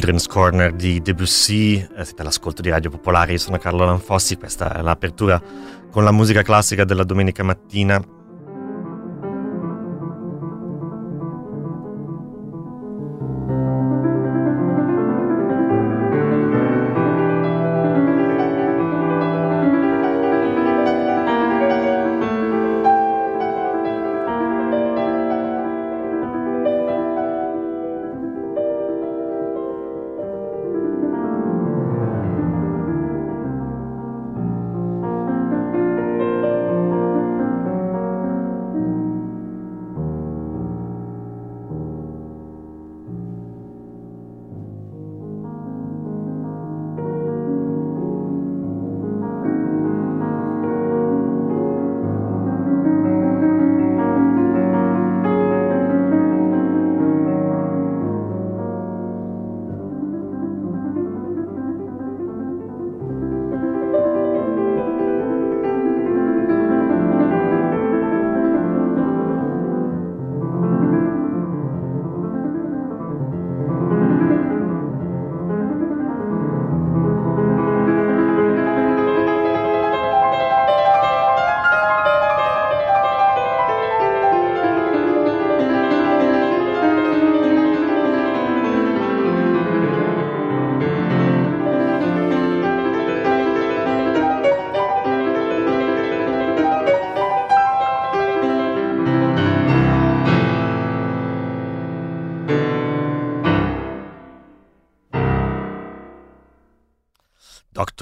Children's Corner di Debussy, eh, siete all'ascolto di Radio Popolare, io sono Carlo Lanfossi, questa è l'apertura con la musica classica della domenica mattina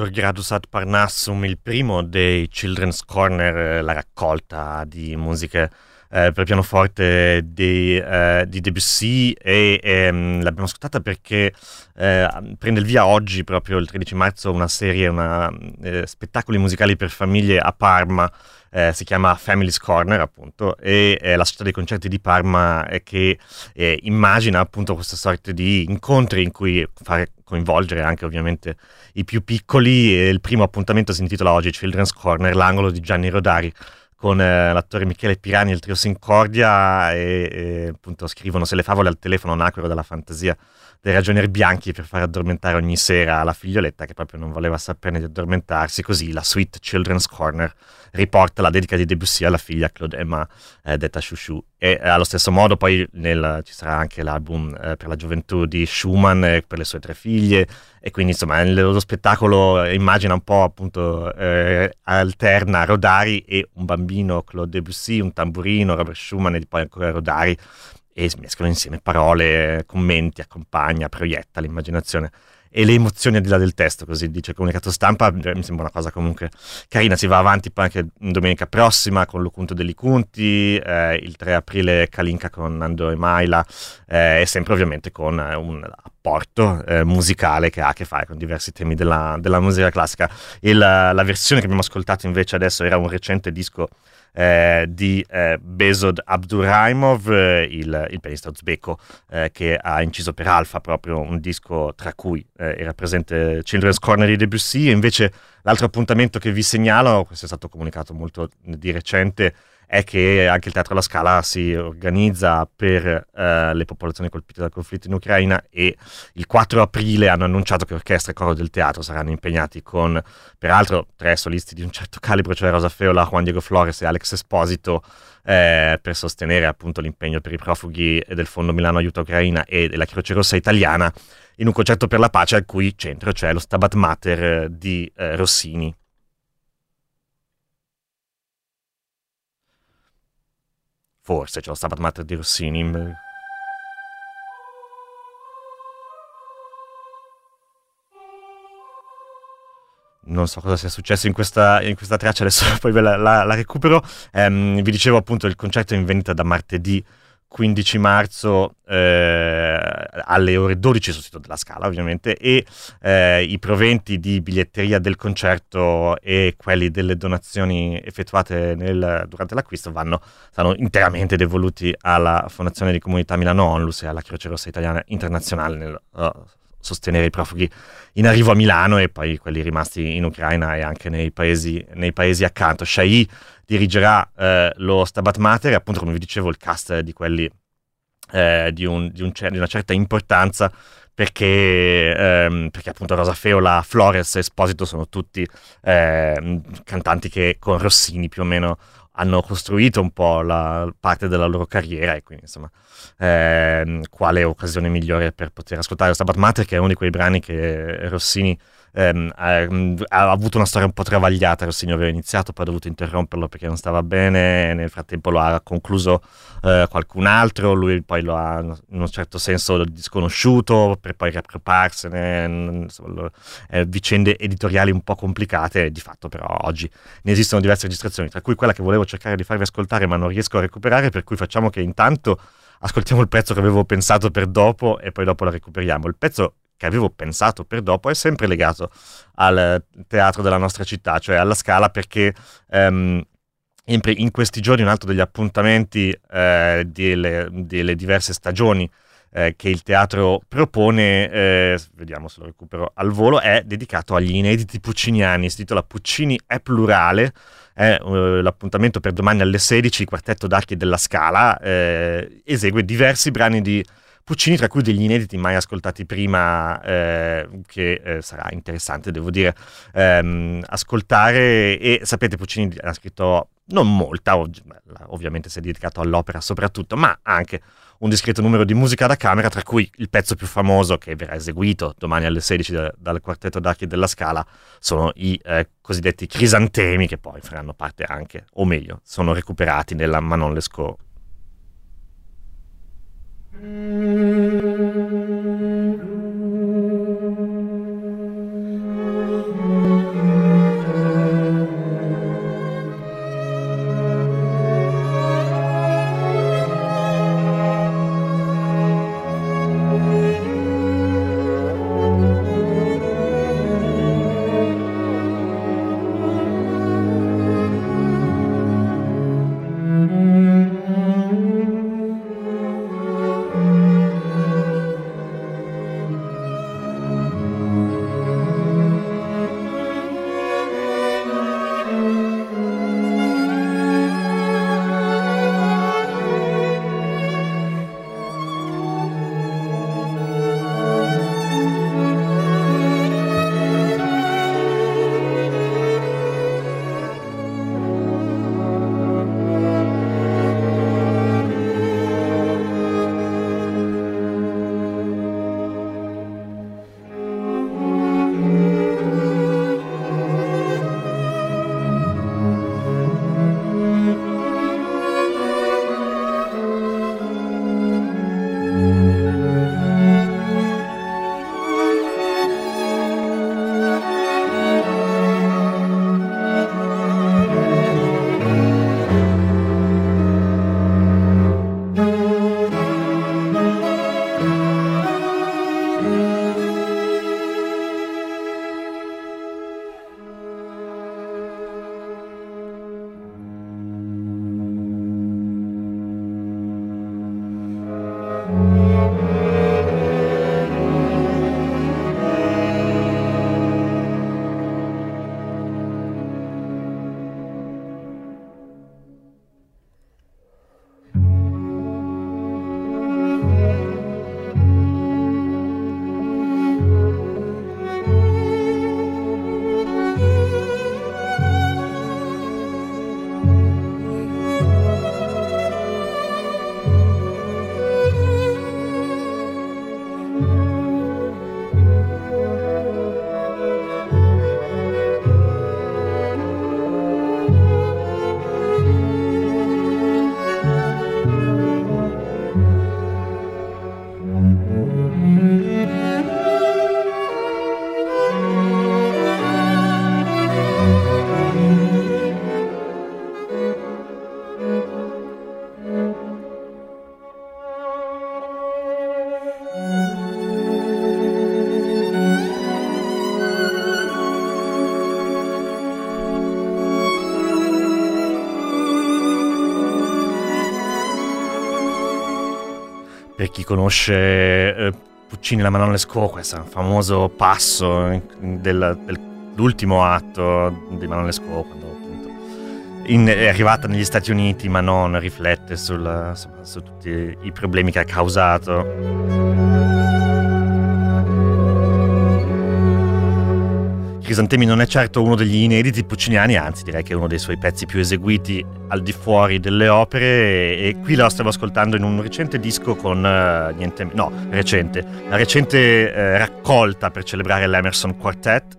Gradus ad Parnassum, il primo dei Children's Corner, eh, la raccolta di musiche eh, per pianoforte di, eh, di Debussy e ehm, l'abbiamo ascoltata perché eh, prende il via oggi, proprio il 13 marzo, una serie, una, eh, spettacoli musicali per famiglie a Parma. Eh, si chiama Family's Corner appunto e è la società dei concerti di Parma che eh, immagina appunto questa sorta di incontri in cui fare coinvolgere anche ovviamente i più piccoli e il primo appuntamento si intitola oggi Children's Corner, l'angolo di Gianni Rodari con eh, l'attore Michele Pirani e il trio Sincordia e, e appunto scrivono se le favole al telefono nacquero dalla fantasia dei ragionieri bianchi per far addormentare ogni sera la figlioletta che proprio non voleva saperne di addormentarsi, così la Sweet Children's Corner riporta la dedica di Debussy alla figlia Claude Emma eh, detta Chouchou e eh, allo stesso modo poi nel, ci sarà anche l'album eh, per la gioventù di Schumann eh, per le sue tre figlie. E quindi insomma lo spettacolo immagina un po' appunto eh, alterna Rodari e un bambino Claude Debussy, un tamburino Robert Schumann e poi ancora Rodari e mescolano insieme parole, commenti, accompagna, proietta l'immaginazione e le emozioni al di là del testo, così dice il comunicato stampa, mi sembra una cosa comunque carina, si va avanti poi anche domenica prossima con Lucunto degli Cunti, eh, il 3 aprile Kalinka con Nando e Maila eh, e sempre ovviamente con eh, un apporto eh, musicale che ha a che fare con diversi temi della, della musica classica. Il, la versione che abbiamo ascoltato invece adesso era un recente disco eh, di eh, Besod Abduraimov, eh, il, il pianista uzbeko eh, che ha inciso per Alfa proprio un disco tra cui eh, era presente Children's Corner di Debussy. E invece l'altro appuntamento che vi segnalo, questo è stato comunicato molto di recente, è che anche il Teatro alla Scala si organizza per eh, le popolazioni colpite dal conflitto in Ucraina e il 4 aprile hanno annunciato che orchestra e coro del teatro saranno impegnati con, peraltro, tre solisti di un certo calibro, cioè Rosa Feola, Juan Diego Flores e Alex Esposito, eh, per sostenere appunto l'impegno per i profughi del Fondo Milano Aiuta Ucraina e della Croce Rossa Italiana in un concerto per la pace al cui centro c'è lo Stabat Mater di eh, Rossini. Forse c'è lo Stabat Mater di Rossini. non so cosa sia successo in questa, in questa traccia, adesso poi la, la, la recupero. Um, vi dicevo appunto il concerto in vendita da martedì 15 marzo eh, alle ore 12 sul sito della Scala ovviamente e eh, i proventi di biglietteria del concerto e quelli delle donazioni effettuate nel, durante l'acquisto vanno, saranno interamente devoluti alla Fondazione di Comunità Milano Onlus e alla Croce Rossa Italiana Internazionale nel uh, sostenere i profughi in arrivo a Milano e poi quelli rimasti in Ucraina e anche nei paesi, nei paesi accanto. Shai dirigerà eh, lo Stabat Mater appunto come vi dicevo il cast di quelli eh, di, un, di, un, di, una certa importanza perché, ehm, perché appunto Rosa Feola, Flores e Esposito sono tutti eh, cantanti che con Rossini più o meno hanno costruito un po' la parte della loro carriera e quindi insomma eh, quale occasione migliore per poter ascoltare Stabat Mater che è uno di quei brani che Rossini ehm, ha, ha, avuto una storia un po' travagliata, Rossini aveva iniziato, poi ha dovuto interromperlo perché non stava bene, nel frattempo lo ha concluso eh, qualcun altro, lui poi lo ha in un certo senso disconosciuto per poi riapproparsene, insomma, eh, vicende editoriali un po' complicate, di fatto però oggi ne esistono diverse registrazioni, tra cui quella che volevo cercare di farvi ascoltare ma non riesco a recuperare, per cui facciamo che intanto ascoltiamo il pezzo che avevo pensato per dopo e poi dopo la recuperiamo. Il pezzo che avevo pensato per dopo è sempre legato al teatro della nostra città, cioè alla Scala, perché um, in, in, questi giorni un altro degli appuntamenti eh, delle, delle, diverse stagioni eh, che il teatro propone, eh, vediamo se lo recupero al volo, è dedicato agli inediti pucciniani, si titola Puccini è plurale, è uh, l'appuntamento per domani alle 16, il quartetto d'archi della Scala eh, esegue diversi brani di Puccini, tra cui degli inediti mai ascoltati prima, eh, che eh, sarà interessante, devo dire, ehm, ascoltare. E sapete, Puccini ha scritto non molta, ov- ovviamente si è dedicato all'opera soprattutto, ma anche un discreto numero di musica da camera, tra cui il pezzo più famoso che verrà eseguito domani alle 16 da, dal quartetto d'archi della Scala, sono i eh, cosiddetti crisantemi, che poi faranno parte anche, o meglio, sono recuperati nella Manon Lescaut Mm-hmm. Conosce eh, Puccini la Manon Lescaut, questo famoso passo del, dell'ultimo atto di Manon Lescaut, quando appunto in, è arrivata negli Stati Uniti, ma non riflette sul, su, su tutti i problemi che ha causato. Crisantemi non è certo uno degli inediti pucciniani, anzi direi che è uno dei suoi pezzi più eseguiti al di fuori delle opere. E, qui la stavo ascoltando in un recente disco con uh, niente, no, recente, la recente uh, raccolta per celebrare l'Emerson Quartet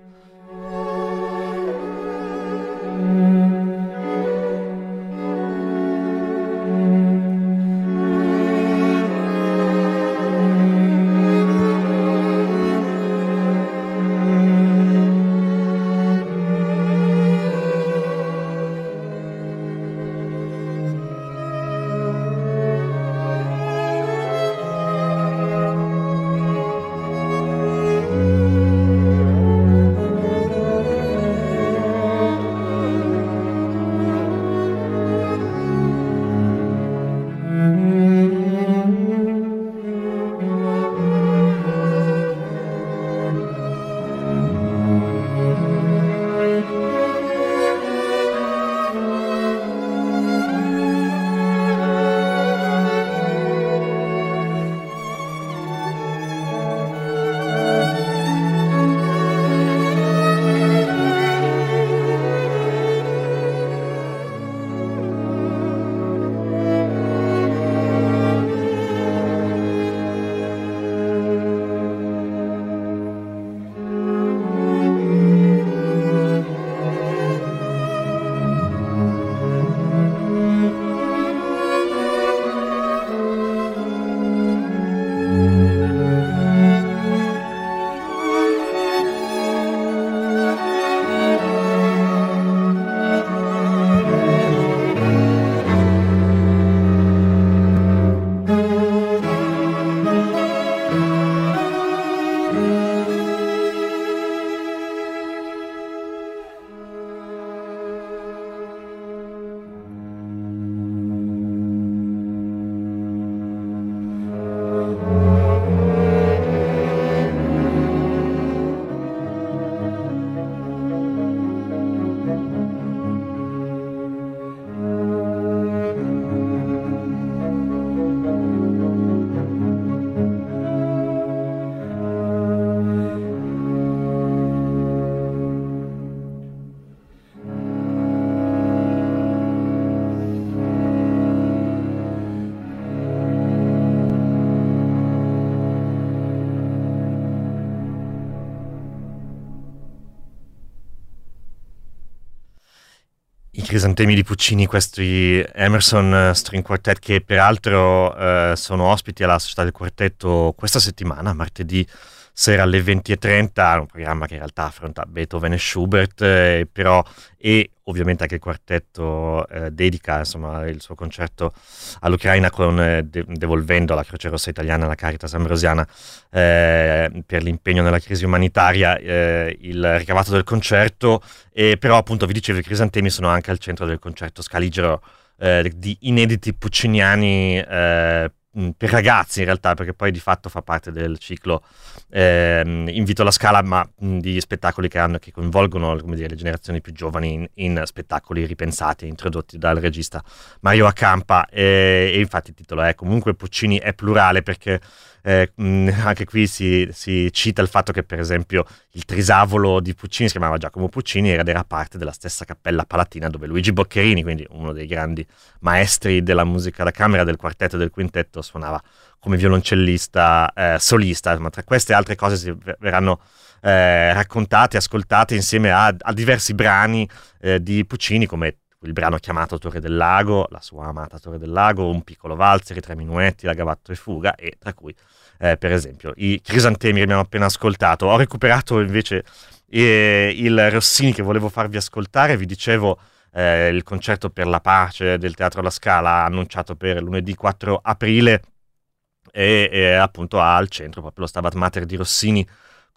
crisantemi di Puccini, questi Emerson eh, String Quartet che peraltro eh, sono ospiti alla Società del Quartetto questa settimana, martedì sera alle 20.30, un programma che in realtà affronta Beethoven e Schubert, eh, però e ovviamente anche il quartetto eh, dedica insomma, il suo concerto all'Ucraina con, eh, de- devolvendo alla Croce Rossa Italiana, alla Caritas Ambrosiana, eh, per l'impegno nella crisi umanitaria, eh, il ricavato del concerto, e però appunto vi dicevo i crisantemi sono anche al centro del concerto scaligero di inediti pucciniani per ragazzi in realtà, perché poi di fatto fa parte del ciclo eh, Invito alla Scala, ma mh, di spettacoli che, hanno, che coinvolgono dire, le generazioni più giovani in, in, spettacoli ripensati, introdotti dal regista Mario Accampa. E, e infatti il titolo è comunque Puccini è plurale perché eh, mh, anche qui si, si, cita il fatto che, per esempio, il trisavolo di Puccini si chiamava Giacomo Puccini ed era parte della stessa cappella palatina dove Luigi Boccherini, quindi uno dei grandi maestri della musica da camera, del quartetto e del quintetto, suonava come violoncellista eh, solista. Ma tra queste altre cose si verranno eh, raccontate, ascoltate insieme a, a diversi brani eh, di Puccini, come il brano chiamato Torre del Lago, la sua amata Torre del Lago, un piccolo valzer, i tre minuetti, la gavatta e fuga, e tra cui eh, per esempio i crisantemi che abbiamo appena ascoltato. Ho recuperato invece eh, il Rossini che volevo farvi ascoltare, vi dicevo eh, il concerto per la pace del Teatro La Scala annunciato per lunedì 4 aprile e, e appunto ha al centro proprio lo Stabat Mater di Rossini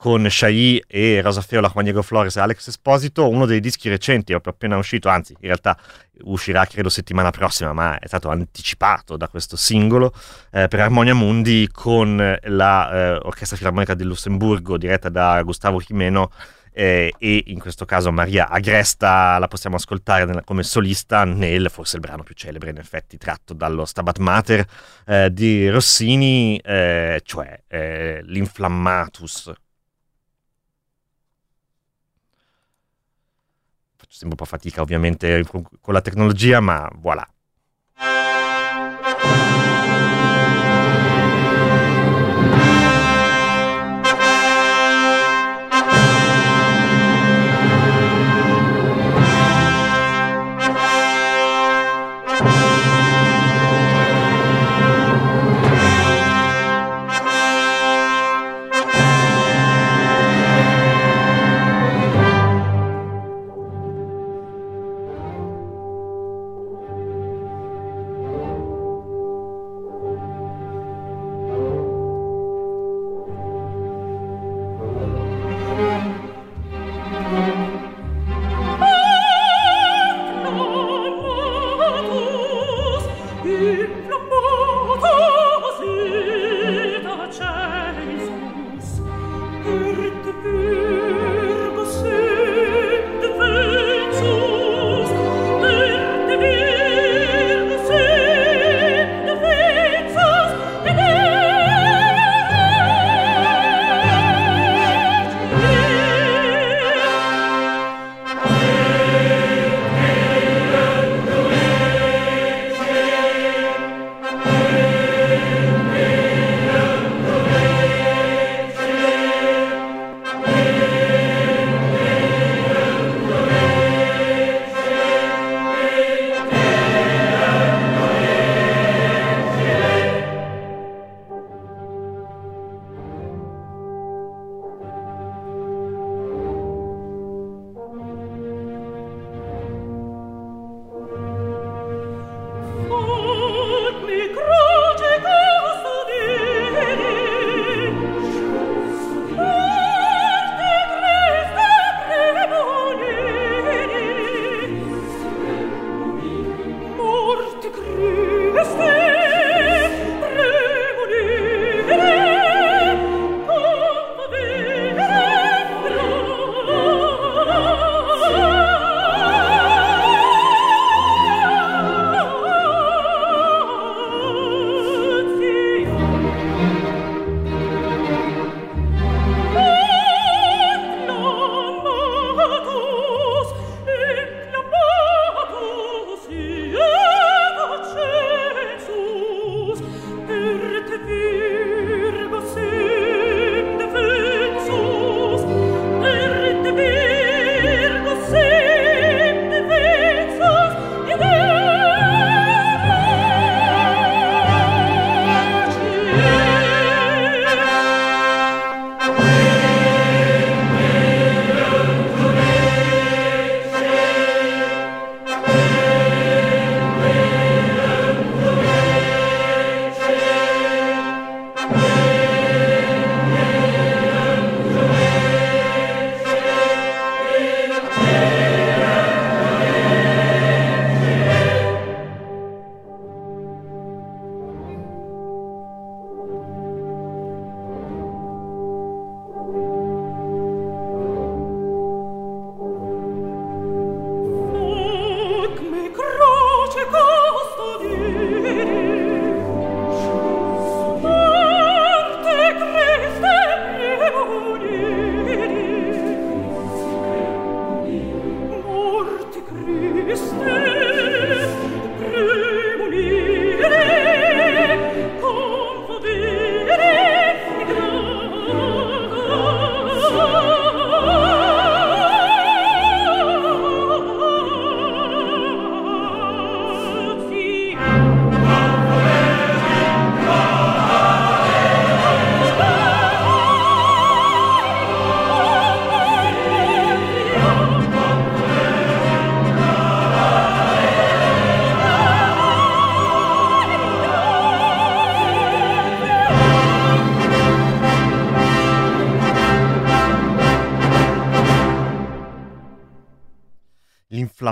con Shai e Rosa Feola, Juan Diego Flores e Alex Esposito, uno dei dischi recenti, proprio appena uscito, anzi in realtà uscirà credo settimana prossima, ma è stato anticipato da questo singolo eh, per Armonia Mundi con l'Orchestra eh, Filarmonica del Lussemburgo diretta da Gustavo Jimeno eh, e in questo caso Maria Agresta la possiamo ascoltare nella, come solista nel forse il brano più celebre in effetti tratto dallo Stabat Mater eh, di Rossini, eh, cioè eh, l'Inflammatus un po' fatica ovviamente con la tecnologia, ma voilà.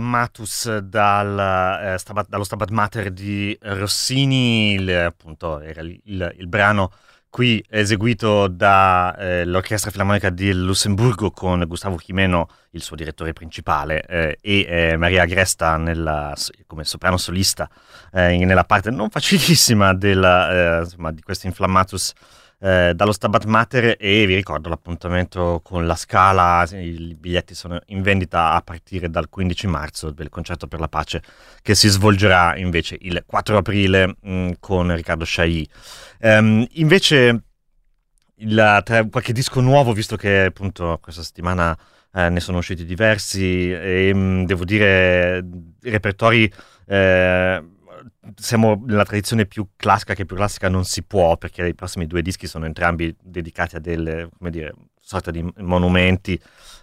Inflammatus dal, eh, stabat, dallo Stabat Mater di Rossini, il, appunto era il, il, il, brano qui eseguito dall'Orchestra eh, Filarmonica di Lussemburgo con Gustavo Jimeno, il suo direttore principale, eh, e eh, Maria Agresta nella, come soprano solista eh, nella parte non facilissima della, eh, insomma, di questo Inflammatus eh, dallo Stabat Mater e vi ricordo l'appuntamento con la Scala, i biglietti sono in vendita a partire dal 15 marzo del concerto per la pace che si svolgerà invece il 4 aprile mh, mm, con Riccardo Sciai. Um, invece il, tra, qualche disco nuovo, visto che appunto questa settimana eh, ne sono usciti diversi e mh, mm, devo dire repertori... Eh, siamo nella tradizione più classica che più classica non si può, perché i prossimi due dischi sono entrambi dedicati a delle, come dire, sorta di monumenti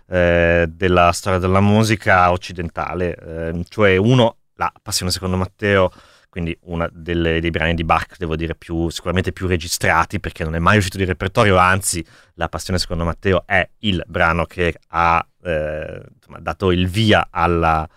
eh, della storia della musica occidentale, eh, cioè uno, la Passione secondo Matteo, quindi uno dei brani di Bach, devo dire, più, sicuramente più registrati, perché non è mai uscito di repertorio, anzi, La Passione secondo Matteo è il brano che ha eh, dato il via alla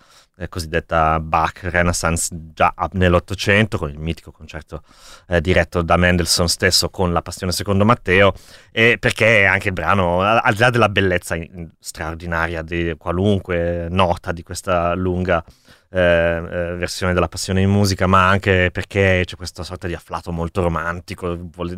eh, cosiddetta Bach Renaissance già nell'Ottocento, con il mitico concerto eh, diretto da Mendelssohn stesso con la Passione secondo Matteo, e perché anche il brano, al di là della bellezza straordinaria di qualunque nota di questa lunga eh, eh, versione della Passione in musica, ma anche perché c'è questa sorta di afflato molto romantico,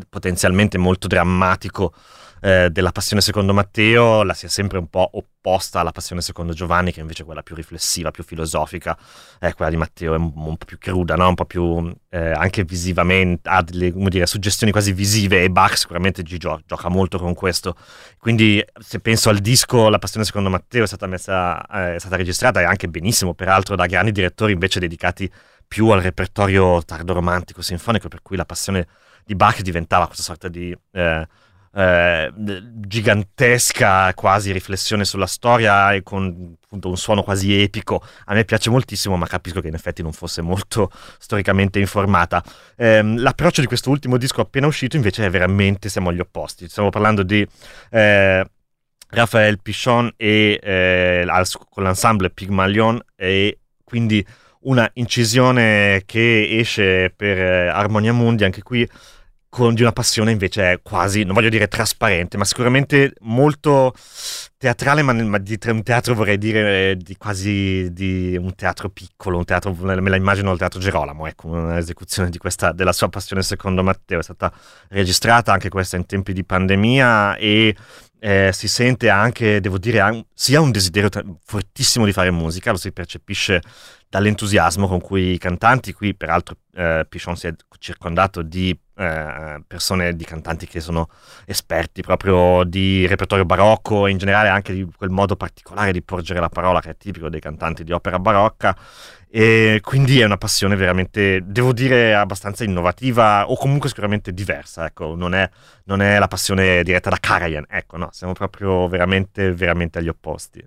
potenzialmente molto drammatico eh, della passione secondo Matteo la sia sempre un po' opposta alla passione secondo Giovanni, che invece è quella più riflessiva, più filosofica. Eh, quella di Matteo è un, un po' più cruda, no? un po' più eh, anche visivamente, ha delle dire, suggestioni quasi visive e Bach sicuramente gio- gioca molto con questo. Quindi se penso al disco La passione secondo Matteo è stata, messa, eh, è stata registrata e anche benissimo, peraltro, da grandi direttori invece dedicati più al repertorio tardo romantico sinfonico, per cui la passione di Bach diventava questa sorta di eh, eh, gigantesca quasi riflessione sulla storia e con appunto, un suono quasi epico. A me piace moltissimo, ma capisco che in effetti non fosse molto storicamente informata. Eh, l'approccio di questo ultimo disco appena uscito invece è veramente, siamo agli opposti. Stiamo parlando di... Eh, Raphael Pichon e eh, con l'ensemble Pygmalion e quindi una incisione che esce per eh, Armonia Mundi, anche qui con, di una passione invece quasi, non voglio dire trasparente, ma sicuramente molto teatrale, ma, ma di un teatro vorrei dire eh, di quasi di un teatro piccolo, un teatro, me la immagino il teatro Gerolamo, ecco, un'esecuzione questa, della sua passione secondo Matteo, è stata registrata anche questa in tempi di pandemia e eh, si sente anche, devo dire, sia un desiderio fortissimo di fare musica, lo si percepisce dall'entusiasmo con cui i cantanti, qui peraltro eh, Pichon si è circondato di eh, persone, di cantanti che sono esperti proprio di repertorio barocco e in generale anche di quel modo particolare di porgere la parola che è tipico dei cantanti di opera barocca e quindi è una passione veramente, devo dire, abbastanza innovativa o comunque sicuramente diversa, ecco, non è, non è la passione diretta da Karajan, ecco, no, siamo proprio veramente, veramente agli opposti.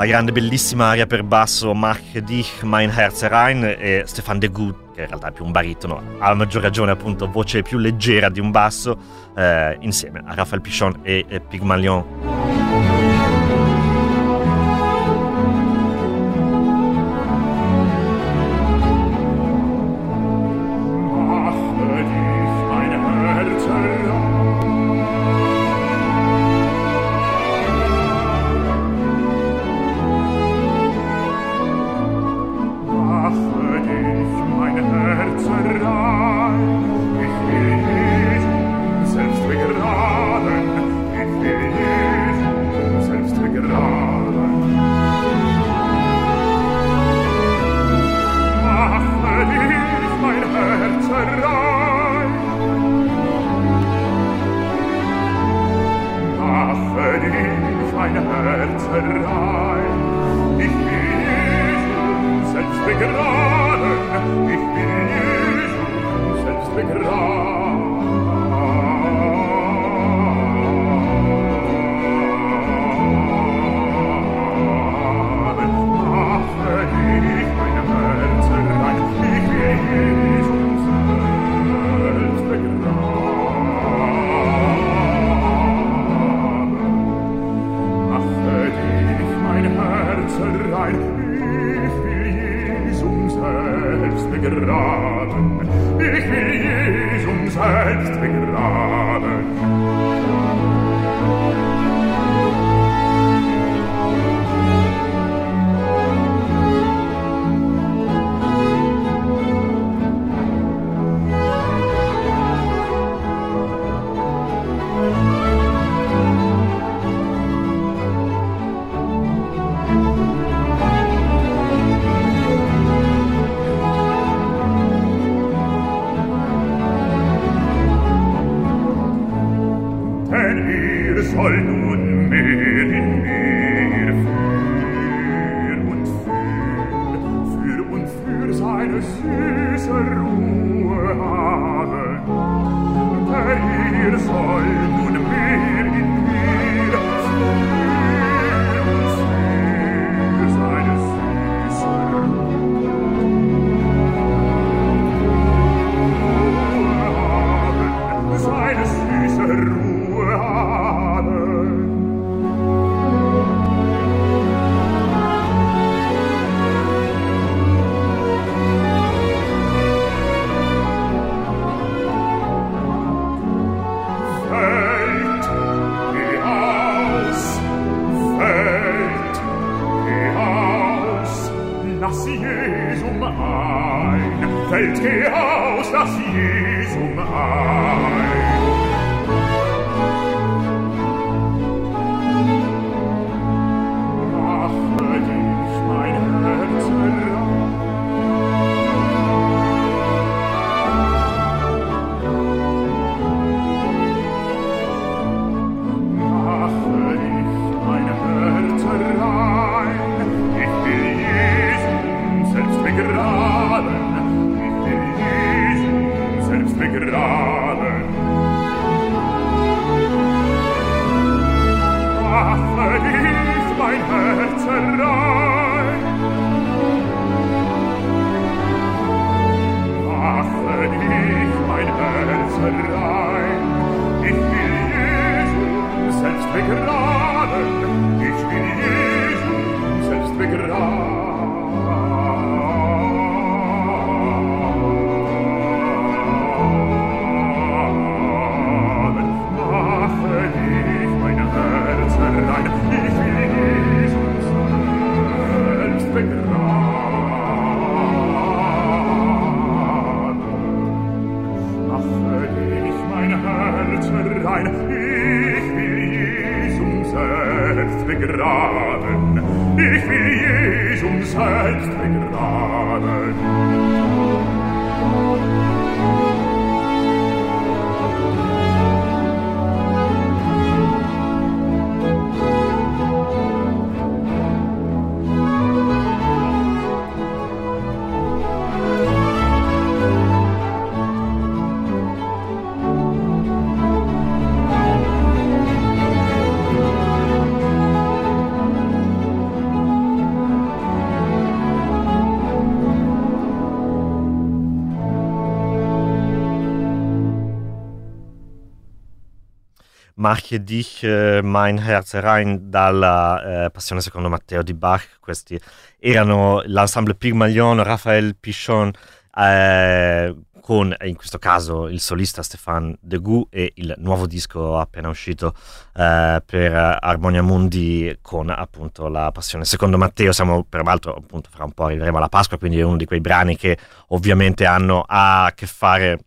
La grande bellissima aria per basso Mach dich mein Herz herein e Stefan de Gut che in realtà è più un baritono ha maggior ragione appunto voce più leggera di un basso eh, insieme a Raphael Pichon e, e Pygmalion begraben, ich will Jesus selbst begraben. Welt geh aus das Jesum ein. mit Gnade selbst begraben Mache dich eh, mein Herz rein dalla eh, Passione secondo Matteo di Bach. Questi erano l'ensemble Pygmalion, Raphael Pichon, eh, con in questo caso il solista Stéphane Degout e il nuovo disco appena uscito eh, per Armonia Mundi con appunto la Passione secondo Matteo. Siamo peraltro appunto fra un po' arriveremo alla Pasqua, quindi è uno di quei brani che ovviamente hanno a che fare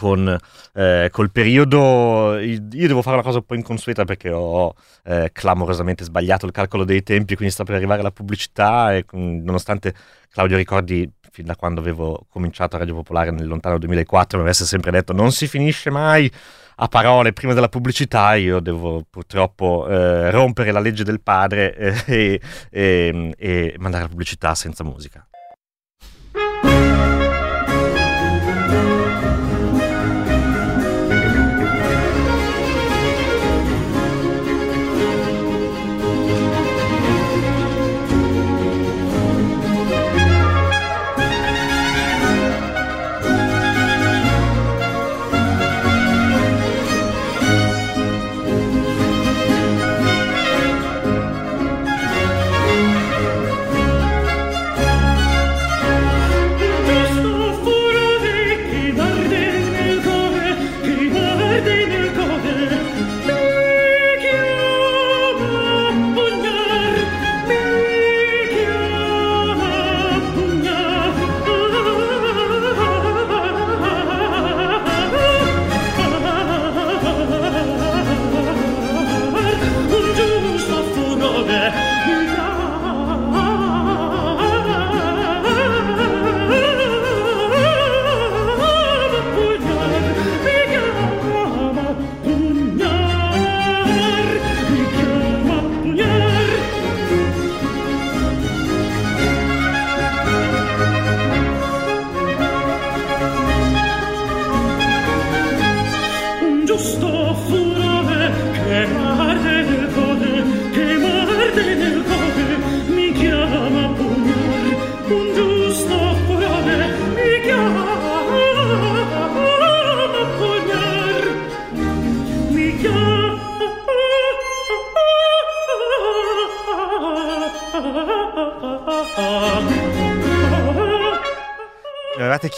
con eh, col periodo io devo fare una cosa un po' inconsueta perché ho eh, clamorosamente sbagliato il calcolo dei tempi quindi sta per arrivare la pubblicità e nonostante Claudio ricordi fin da quando avevo cominciato a Radio Popolare nel lontano 2004 mi avesse sempre detto non si finisce mai a parole prima della pubblicità io devo purtroppo eh, rompere la legge del padre eh, e, e, e mandare la pubblicità senza musica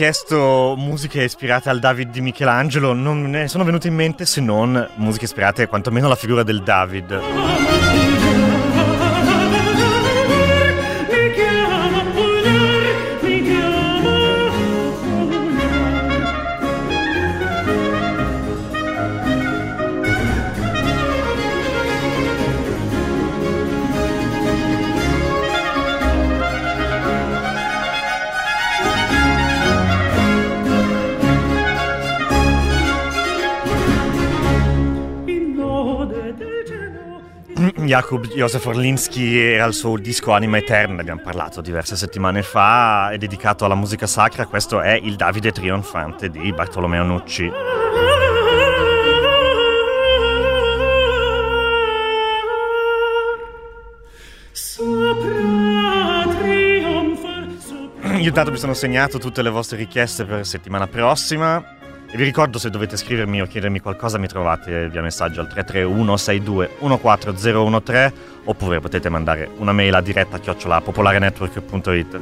chiesto musiche ispirate al David di Michelangelo, non ne sono venute in mente se non musiche ispirate quantomeno alla figura del David. Jakub Josef Orlinski era il suo disco Anima Eterna, abbiamo parlato diverse settimane fa, è dedicato alla musica sacra, questo è il Davide Trionfante di Bartolomeo Nucci. Io intanto mi sono segnato tutte le vostre richieste per settimana prossima. Vi ricordo se dovete scrivermi o chiedermi qualcosa mi trovate via messaggio al 331 62 14013 oppure potete mandare una mail a diretta chiocciola popolarenetwork.it.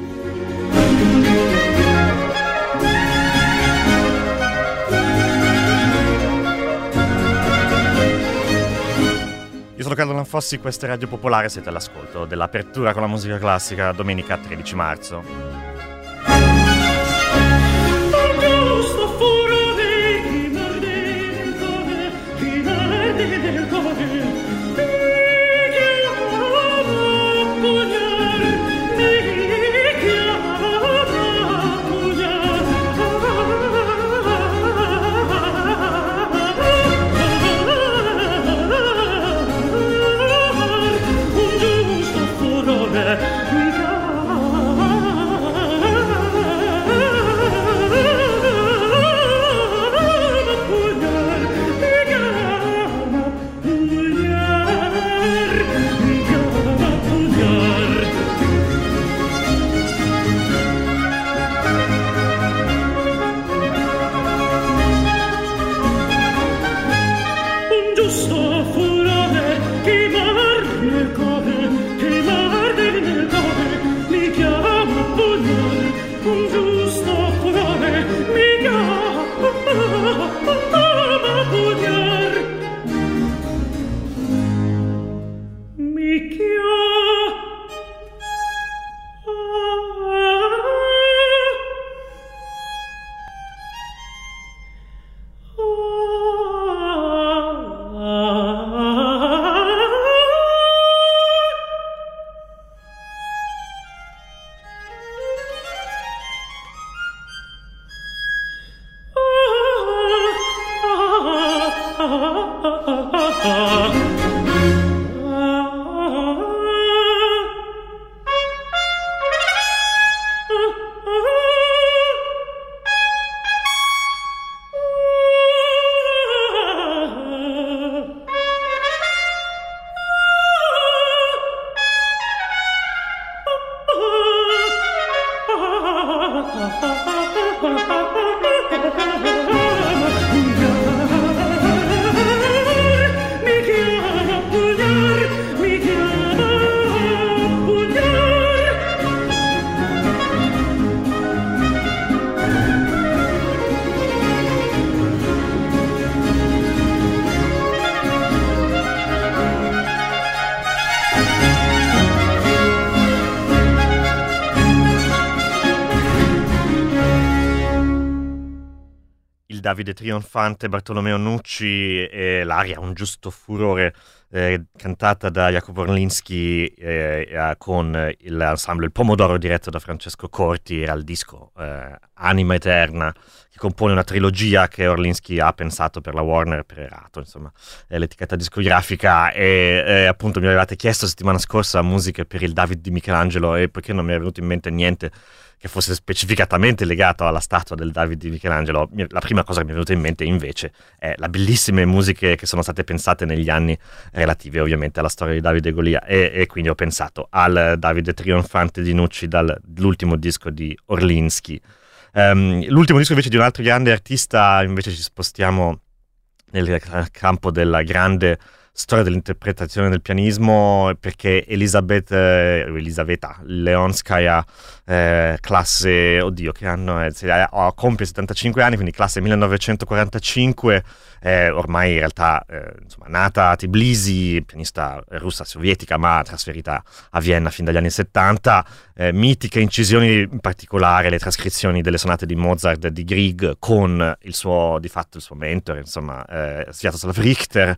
Io sono Carlo Lanfossi, questa è Radio Popolare, siete all'ascolto dell'apertura con la musica classica domenica 13 marzo. Davide Trionfante, Bartolomeo Nucci e l'aria Un giusto furore eh, cantata da Jacopo Orlinski eh, eh, con l'ensemble Il Pomodoro diretto da Francesco Corti era il disco eh, Anima Eterna che compone una trilogia che Orlinski ha pensato per la Warner per Erato, insomma è l'etichetta discografica. E appunto mi avevate chiesto settimana scorsa musiche per il David di Michelangelo e poiché non mi è venuto in mente niente che fosse specificatamente legato alla statua del David di Michelangelo, la prima cosa che mi è venuta in mente invece è le bellissime musiche che sono state pensate negli anni relativi ovviamente alla storia di Davide Golia e, e quindi ho pensato al Davide trionfante di Nucci dall'ultimo disco di Orlinski. Um, l'ultimo disco invece di un altro grande artista, invece ci spostiamo nel campo della grande storia dell'interpretazione del pianismo perché Elisabeth, eh, Elisaveta Leonskaya, eh, classe, oddio che anno è, oh, compie 75 anni, quindi classe 1945, eh, ormai in realtà eh, insomma, nata a Tbilisi, pianista russa sovietica ma trasferita a Vienna fin dagli anni 70, eh, mitiche incisioni in particolare le trascrizioni delle sonate di Mozart di Grieg con il suo, di fatto il suo mentore, insomma, eh, Sviatoslav Richter,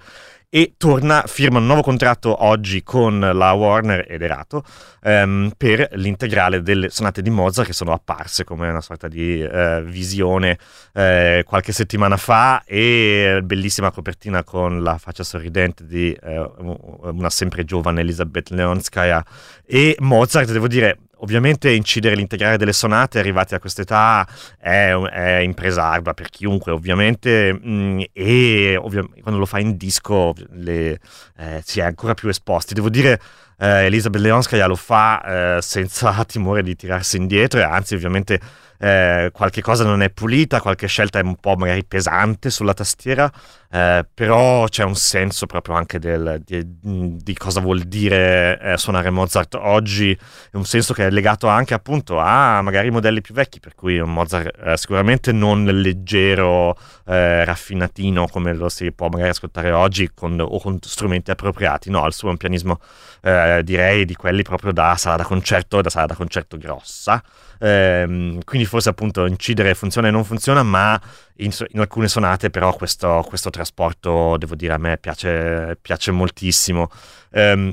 e torna, firma un nuovo contratto oggi con la Warner ed Erato ehm, per l'integrale delle sonate di Mozart che sono apparse come una sorta di eh, visione eh, qualche settimana fa. E bellissima copertina con la faccia sorridente di eh, una sempre giovane Elisabeth Leonskaya e Mozart, devo dire, Ovviamente incidere l'integrale delle sonate arrivati a quest'età è, è impresa ardua per chiunque, ovviamente, mh, mm, e ovvia- quando lo fa in disco le, eh, si è ancora più esposti. Devo dire, eh, Elisabeth Leonskaya lo fa eh, senza timore di tirarsi indietro e anzi ovviamente eh, qualche cosa non è pulita, qualche scelta è un po' magari pesante sulla tastiera, eh, però c'è un senso proprio anche del, di, di, cosa vuol dire eh, suonare Mozart oggi, un senso che è legato anche appunto a magari modelli più vecchi, per cui un Mozart eh, sicuramente non leggero, eh, raffinatino come lo si può magari ascoltare oggi con, o con strumenti appropriati, no, il suo è un pianismo eh, direi di quelli proprio da sala da concerto, da sala da concerto grossa. Ehm, quindi forse appunto incidere funziona e non funziona, ma in, in alcune sonate però questo, questo, trasporto, devo dire, a me piace, piace moltissimo. Ehm,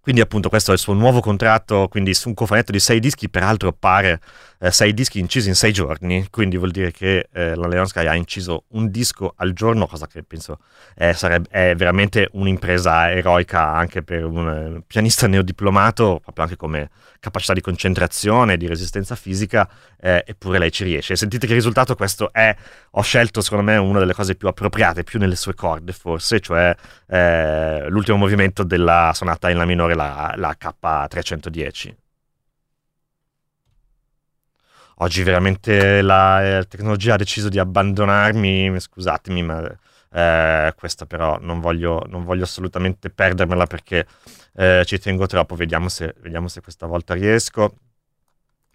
quindi appunto questo è il suo nuovo contratto, quindi su un cofanetto di sei dischi, peraltro pare eh, sei dischi incisi in sei giorni, quindi vuol dire che eh, la Leonskaya ha inciso un disco al giorno, cosa che penso eh, sarebbe, è veramente un'impresa eroica anche per un eh, pianista neodiplomato, proprio anche come capacità di concentrazione, di resistenza fisica, eh, eppure lei ci riesce. sentite che risultato questo è, ho scelto secondo me una delle cose più appropriate, più nelle sue corde forse, cioè l'ultimo movimento della sonata in La minore, la, la K310 oggi veramente la, eh, tecnologia ha deciso di abbandonarmi, scusatemi, ma eh, questa però non voglio, non voglio, assolutamente perdermela perché eh, ci tengo troppo, vediamo se, vediamo se questa volta riesco.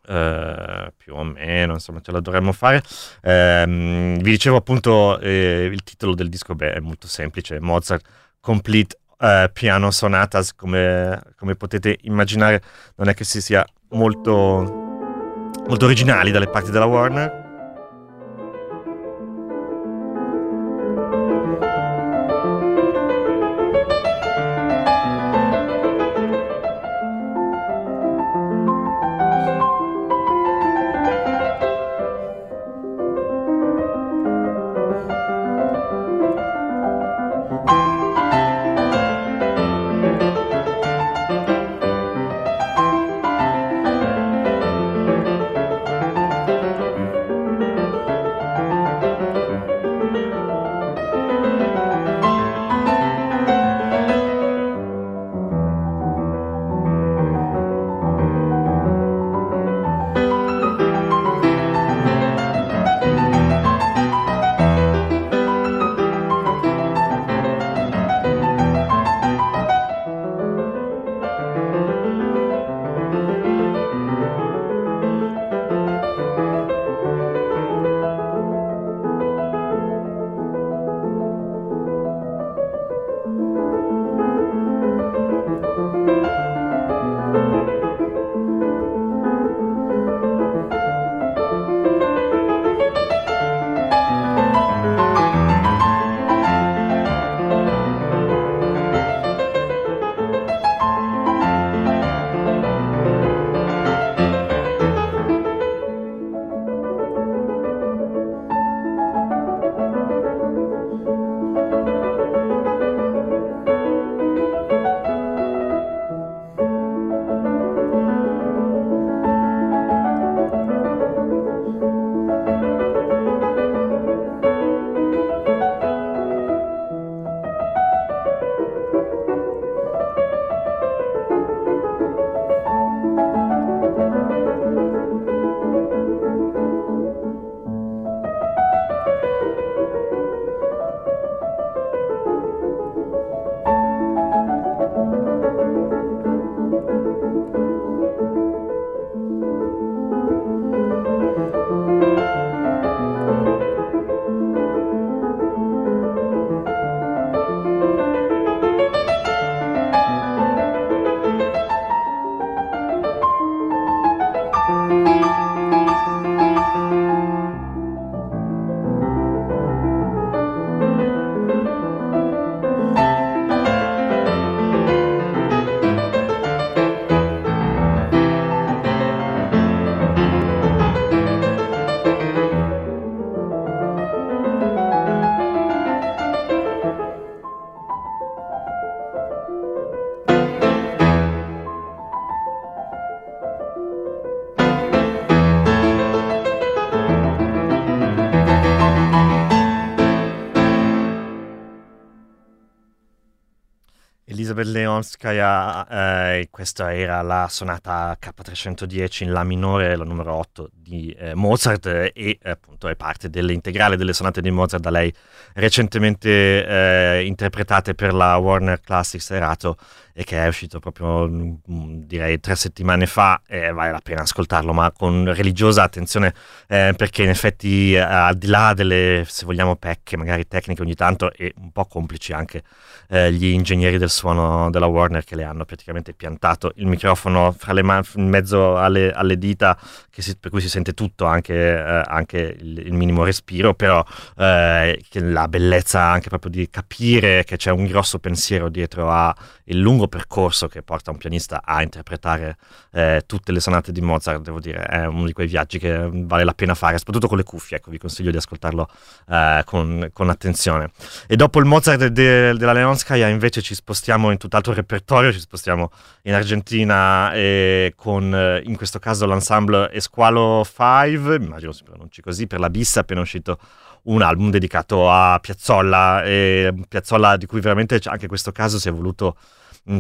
Uh, più o meno, insomma, ce la dovremmo fare. Uh, vi dicevo appunto eh, il titolo del disco beh, è molto semplice: Mozart Complete uh, Piano Sonatas. Come, come, potete immaginare, non è che si sia molto molto originali dalle parti della Warner. Leonskaya, eh, questa era la sonata K310 in La minore, la numero 8 di eh, Mozart e appunto è parte dell'integrale delle sonate di Mozart da lei recentemente eh, interpretate per la Warner Classic Serato e che è uscito proprio mm, direi tre settimane fa e vale la pena ascoltarlo ma con religiosa attenzione eh, perché in effetti eh, al di là delle se vogliamo pecche magari tecniche ogni tanto e un po' complici anche eh, gli ingegneri del suono della Warner che le hanno praticamente piantato il microfono fra le mani in mezzo alle, alle dita si, per cui si sente tutto anche, eh, anche il, il, minimo respiro però eh, la bellezza anche proprio di capire che c'è un grosso pensiero dietro a il lungo percorso che porta un pianista a interpretare eh, tutte le sonate di Mozart, devo dire, è uno di quei viaggi che vale la pena fare, soprattutto con le cuffie, ecco, vi consiglio di ascoltarlo eh, con, con, attenzione. E dopo il Mozart de, della Leonskaya invece ci spostiamo in tutt'altro repertorio, ci spostiamo in Argentina e con, eh, in questo caso, l'ensemble Esqualo 5, immagino si pronunci così, per la Bissa, appena uscito un album dedicato a Piazzolla, e Piazzolla di cui veramente anche in questo caso si è voluto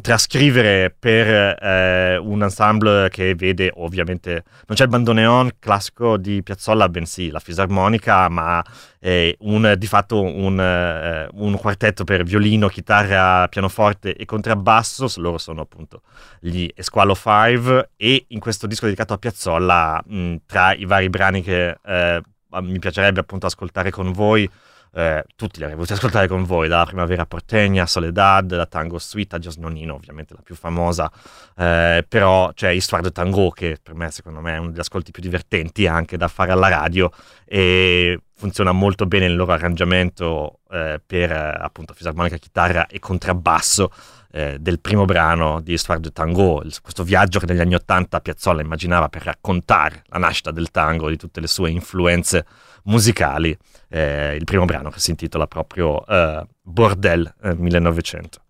trascrivere per eh, un ensemble che vede ovviamente, non c'è il bandoneon classico di Piazzolla, bensì la fisarmonica, ma eh, un, di fatto un, eh, un, quartetto per violino, chitarra, pianoforte e contrabbasso, loro sono appunto gli Esqualo 5 e in questo disco dedicato a Piazzolla, mh, tra i vari brani che eh, mi piacerebbe appunto ascoltare con voi. Eh, tutti li avrei voluti ascoltare con voi, dalla Primavera Portegna, Soledad, la Tango Suite, Gios Nonino, ovviamente la più famosa, eh, però c'è Histoire de Tango che per me secondo me è uno degli ascolti più divertenti anche da fare alla radio e funziona molto bene il loro arrangiamento eh, per appunto fisarmonica, chitarra e contrabbasso eh, del primo brano di Histoire de Tango, questo viaggio che negli anni Ottanta Piazzolla immaginava per raccontare la nascita del tango, di tutte le sue influenze musicali, eh, il primo brano che si intitola proprio eh, Bordel 1900.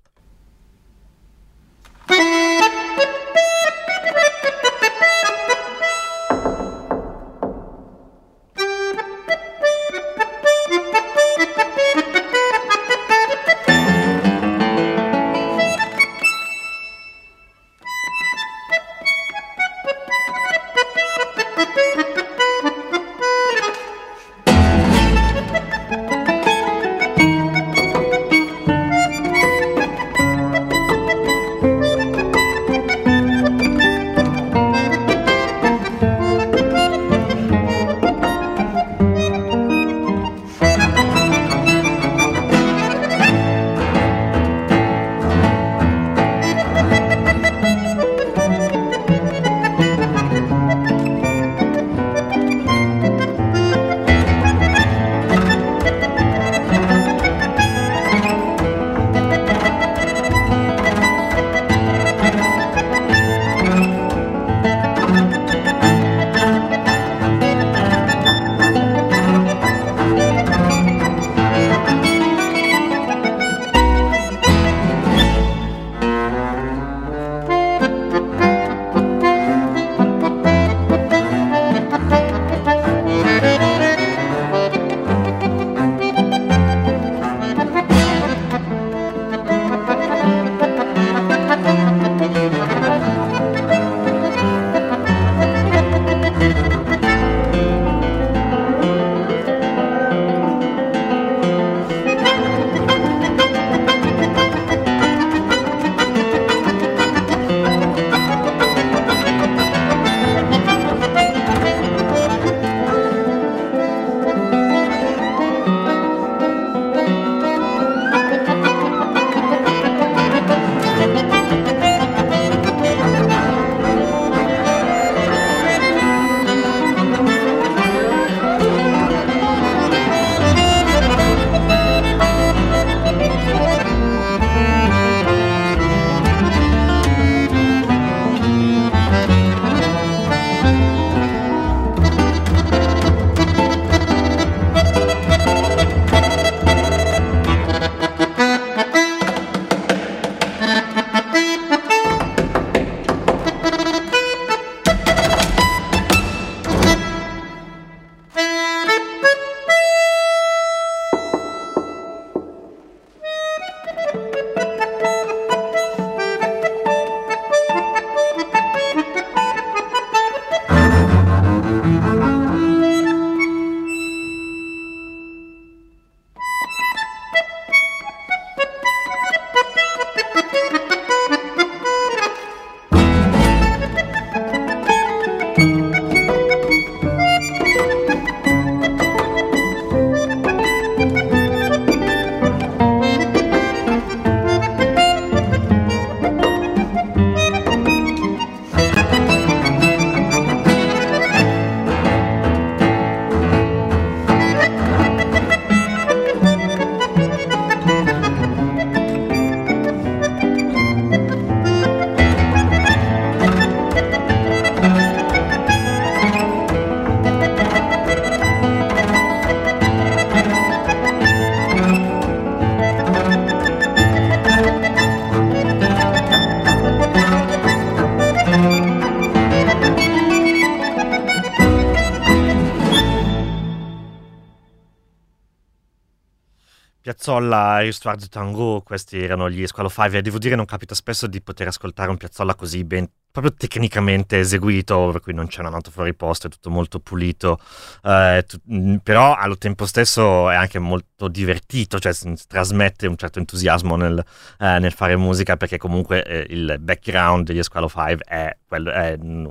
Piazzolla Histoire du Tango, questi erano gli Squalo 5 e devo dire non capita spesso di poter ascoltare un Piazzolla così ben proprio tecnicamente eseguito, per cui non c'è una nota fuori posto, è tutto molto pulito, eh, t- mm, però allo tempo stesso è anche molto divertito, cioè trasmette un certo entusiasmo nel, eh, nel fare musica perché comunque eh, il background degli Squalo 5 è, quello, è mm,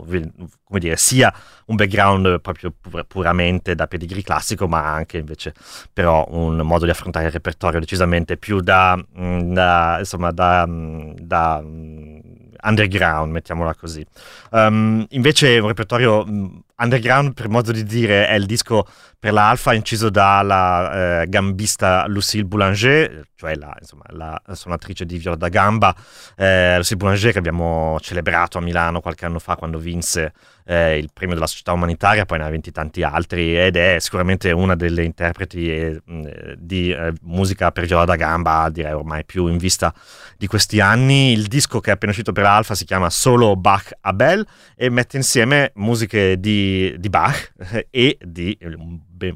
come dire, sia un background proprio pur- puramente da pedigree classico, ma anche invece però un modo di affrontare il repertorio decisamente più da, mm, da insomma, da, da underground, mettiamola così. Um, invece un repertorio underground, per modo di dire, è il disco per la Alfa inciso dalla eh, gambista Lucille Boulanger, cioè la, insomma, la suonatrice di viola da gamba, eh, Lucille Boulanger che abbiamo celebrato a Milano qualche anno fa quando vinse eh, il premio della società umanitaria, poi ne ha vinti tanti altri ed è sicuramente una delle interpreti eh, di eh, musica per viola da gamba, direi ormai più in vista di questi anni. Il disco che è appena uscito per Alfa si chiama Solo Bach Abel e mette insieme musiche di di, Bach e di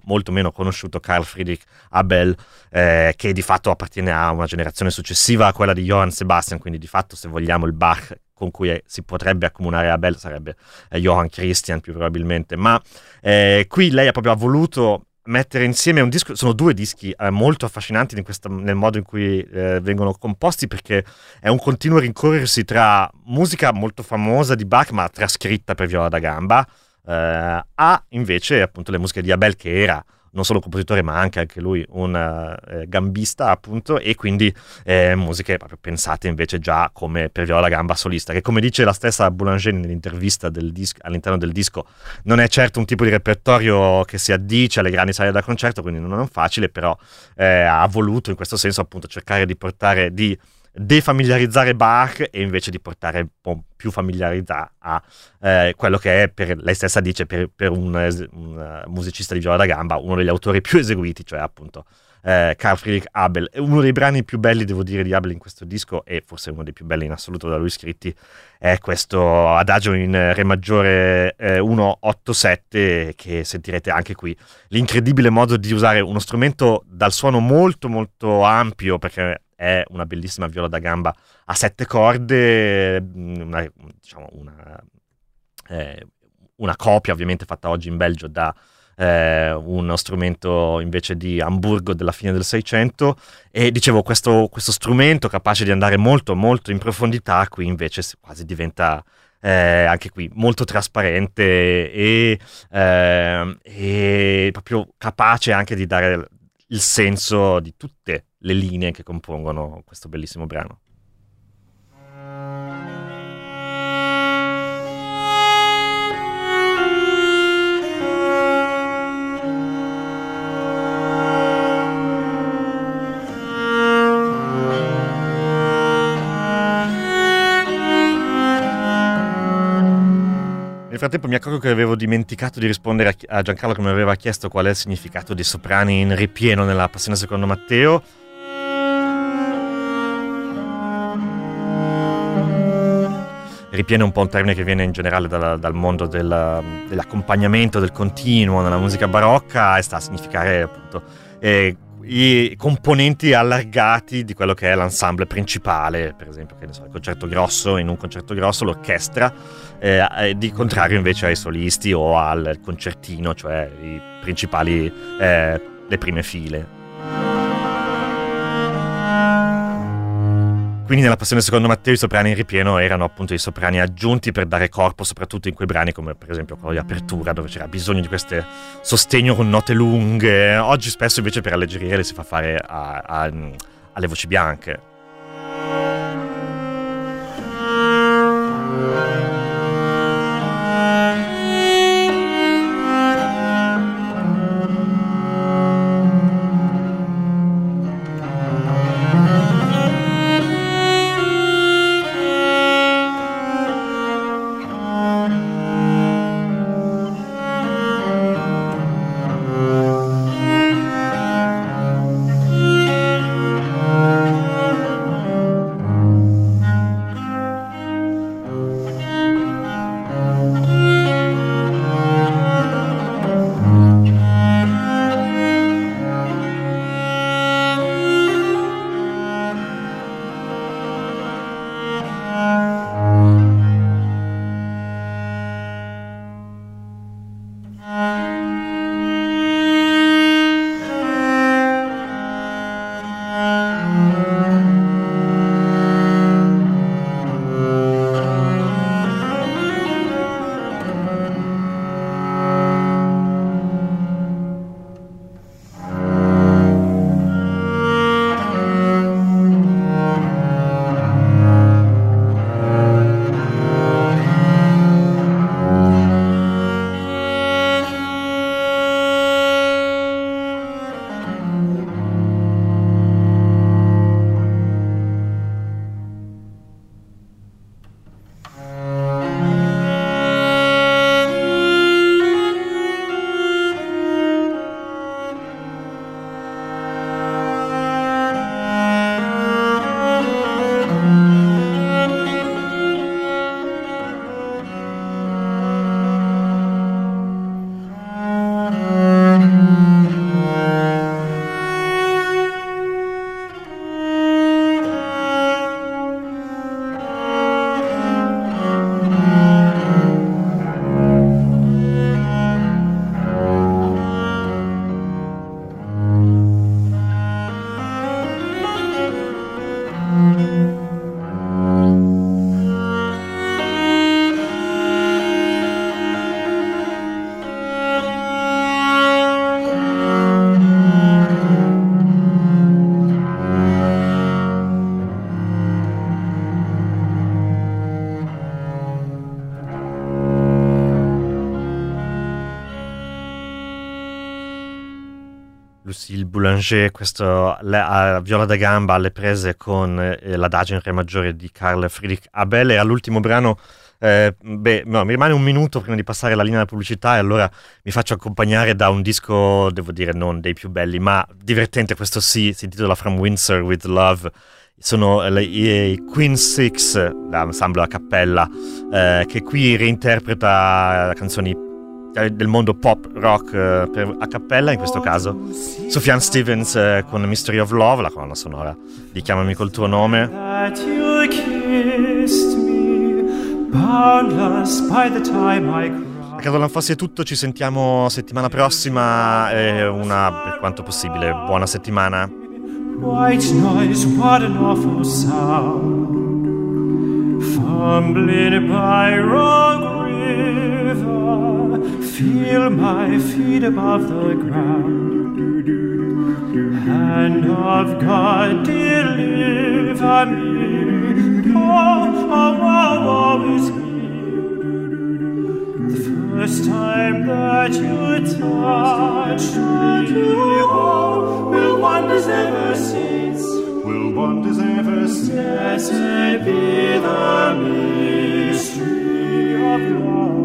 molto meno conosciuto Carl Friedrich Abel, eh, che di fatto appartiene a una generazione successiva a quella di Johann Sebastian, quindi di fatto se vogliamo il Bach con cui si potrebbe accomunare Abel sarebbe eh, Johann Christian più probabilmente, ma eh, qui lei ha proprio voluto mettere insieme un disco, sono due dischi eh, molto affascinanti questa, nel modo in cui eh, vengono composti perché è un continuo rincorrersi tra musica molto famosa di Bach ma trascritta per viola da gamba, eh, ha invece appunto le musiche di Abel che era non solo compositore ma anche, anche lui un eh, gambista appunto e quindi eh, musiche proprio pensate invece già come per viola gamba solista che come dice la stessa Boulanger nell'intervista del disco, all'interno del disco non è certo un tipo di repertorio che si addice alle grandi sale da concerto quindi non è facile però eh, ha voluto in questo senso appunto cercare di portare di defamiliarizzare Bach e invece di portare un po' più familiarità a eh, quello che è, per lei stessa dice, per, per un, un, musicista di viola da gamba, uno degli autori più eseguiti, cioè appunto eh, Carl Friedrich Abel. Uno dei brani più belli, devo dire, di Abel in questo disco, e forse uno dei più belli in assoluto da lui scritti, è questo adagio in Re maggiore eh, 187, che sentirete anche qui. L'incredibile modo di usare uno strumento dal suono molto molto ampio, perché è una bellissima viola da gamba a sette corde, mm, una, diciamo una, eh, una copia ovviamente fatta oggi in Belgio da eh, uno strumento invece di Hamburgo della fine del Seicento. E dicevo questo, questo, strumento capace di andare molto molto in profondità qui invece quasi diventa eh, anche qui molto trasparente e, eh, e proprio capace anche di dare il senso di tutte le linee che compongono questo bellissimo brano. Frattempo mi accorgo che avevo dimenticato di rispondere a Giancarlo che mi aveva chiesto qual è il significato di soprani in ripieno nella Passione secondo Matteo. Ripieno è un po' un termine che viene in generale dal, dal mondo del, dell'accompagnamento, del continuo nella musica barocca e sta a significare appunto eh, i componenti allargati di quello che è l'ensemble principale, per esempio, che ne so, il concerto grosso, in un concerto grosso l'orchestra, eh, eh, di contrario invece ai solisti o al concertino, cioè i principali, eh, le prime file. Quindi nella passione secondo Matteo i soprani in ripieno erano appunto i soprani aggiunti per dare corpo soprattutto in quei brani come per esempio quello di apertura dove c'era bisogno di queste sostegno con note lunghe. Oggi spesso invece per alleggerire le si fa fare a, a, alle voci bianche. Boulanger, questo le, a viola da gamba alle prese con eh, l'adagio in re maggiore di Carl Friedrich Abel e all'ultimo brano eh, beh, no, mi rimane un minuto prima di passare la linea della pubblicità e allora mi faccio accompagnare da un disco, devo dire, non dei più belli, ma divertente, questo sì, si intitola From Windsor with Love. Sono le, i Queen Six, l'ensemble a cappella, eh, che qui reinterpreta canzoni del mondo pop rock eh, per, a cappella, in questo caso Sufjan Stevens eh, con Mystery of Love, la colonna sonora di Chiamami col tuo nome. A Carolan Fossi è tutto, ci sentiamo settimana prossima e una, per quanto possibile, buona settimana. White noise, what an awful sound Fumbling by wrong river Feel my feet above the ground. Hand of God deliver me. Oh, oh, oh, oh is The first time that you touched me Oh, will wonders ever cease Wonders ever Blessed be the mystery of love